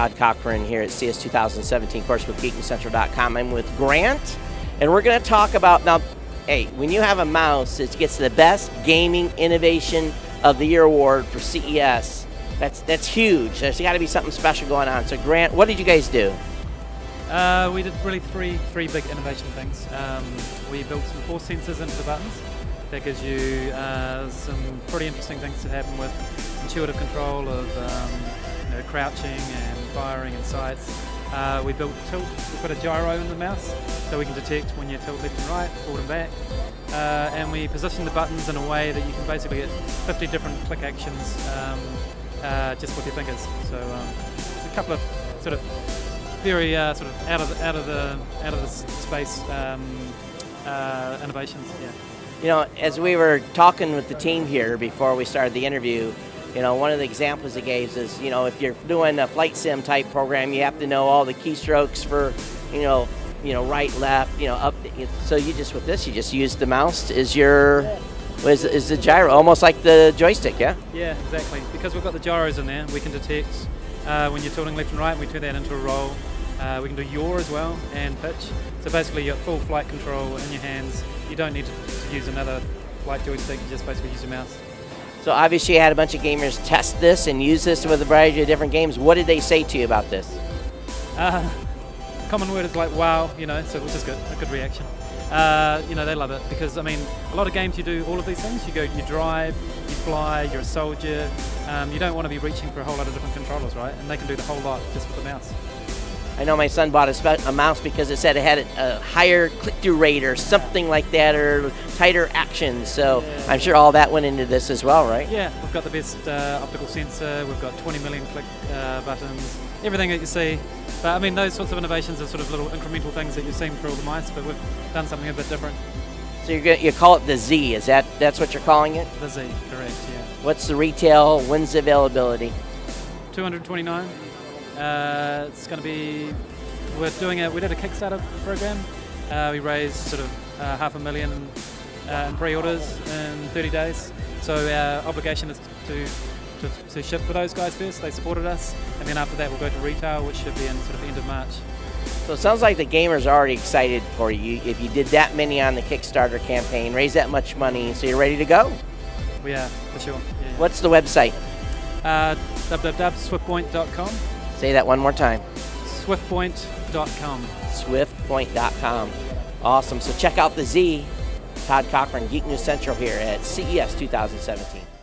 Todd Cochran here at CES 2017, of course, with GeekNewsCentral.com. I'm with Grant, and we're going to talk about now. Hey, when you have a mouse that gets the best gaming innovation of the year award for CES, that's that's huge. There's got to be something special going on. So, Grant, what did you guys do? Uh, we did really three three big innovation things. Um, we built some force sensors into the buttons. That gives you uh, some pretty interesting things to happen with intuitive control of um, you know, crouching and firing and sights. Uh, we built tilt. We put a gyro in the mouse so we can detect when you tilt left and right, forward and back. Uh, and we position the buttons in a way that you can basically get 50 different click actions um, uh, just with your fingers. So um, a couple of sort of very uh, sort of out of the, out of the out of the space um, uh, innovations. Yeah. You know, as we were talking with the team here before we started the interview, you know, one of the examples it gave is, you know, if you're doing a flight sim type program, you have to know all the keystrokes for, you know, you know, right, left, you know, up. So you just with this, you just use the mouse as your is, is the gyro, almost like the joystick, yeah? Yeah, exactly. Because we've got the gyros in there, we can detect uh, when you're tilting left and right, and we turn that into a roll. Uh, we can do yaw as well and pitch. So basically, you've got full flight control in your hands. You don't need to use another flight joystick. You just basically use your mouse. So obviously, you had a bunch of gamers test this and use this with a variety of different games. What did they say to you about this? Uh, common word is like wow, you know, so which is good, a good reaction. Uh, you know, they love it because I mean, a lot of games you do all of these things. You go, you drive, you fly, you're a soldier. Um, you don't want to be reaching for a whole lot of different controllers, right? And they can do the whole lot just with the mouse. I know my son bought a, a mouse because it said it had a, a higher click-through rate or something like that, or tighter action. So Yeah. I'm sure all that went into this as well, right? Yeah, we've got the best uh, optical sensor. We've got 20 million click uh, buttons. Everything that you see. But I mean, those sorts of innovations are sort of little incremental things that you've seen for all the mice, but we've done something a bit different. So you're gonna, you call it the Z? Is that that's what you're calling it? The Z, correct? Yeah. What's the retail? When's the availability? 229. Uh, it's going to be. We're doing a. We did a Kickstarter program. Uh, we raised sort of uh, half a million uh, in pre-orders in 30 days. So our obligation is to, to to ship for those guys first. They supported us, and then after that we'll go to retail, which should be in sort of end of March. So it sounds like the gamers are already excited for you. If you did that many on the Kickstarter campaign, raise that much money, so you're ready to go. We are for sure. Yeah. What's the website? Uh, www.swiftpoint.com. Say that one more time. Swiftpoint.com. Swiftpoint.com. Awesome. So check out the Z. Todd Cochran, Geek News Central here at CES 2017.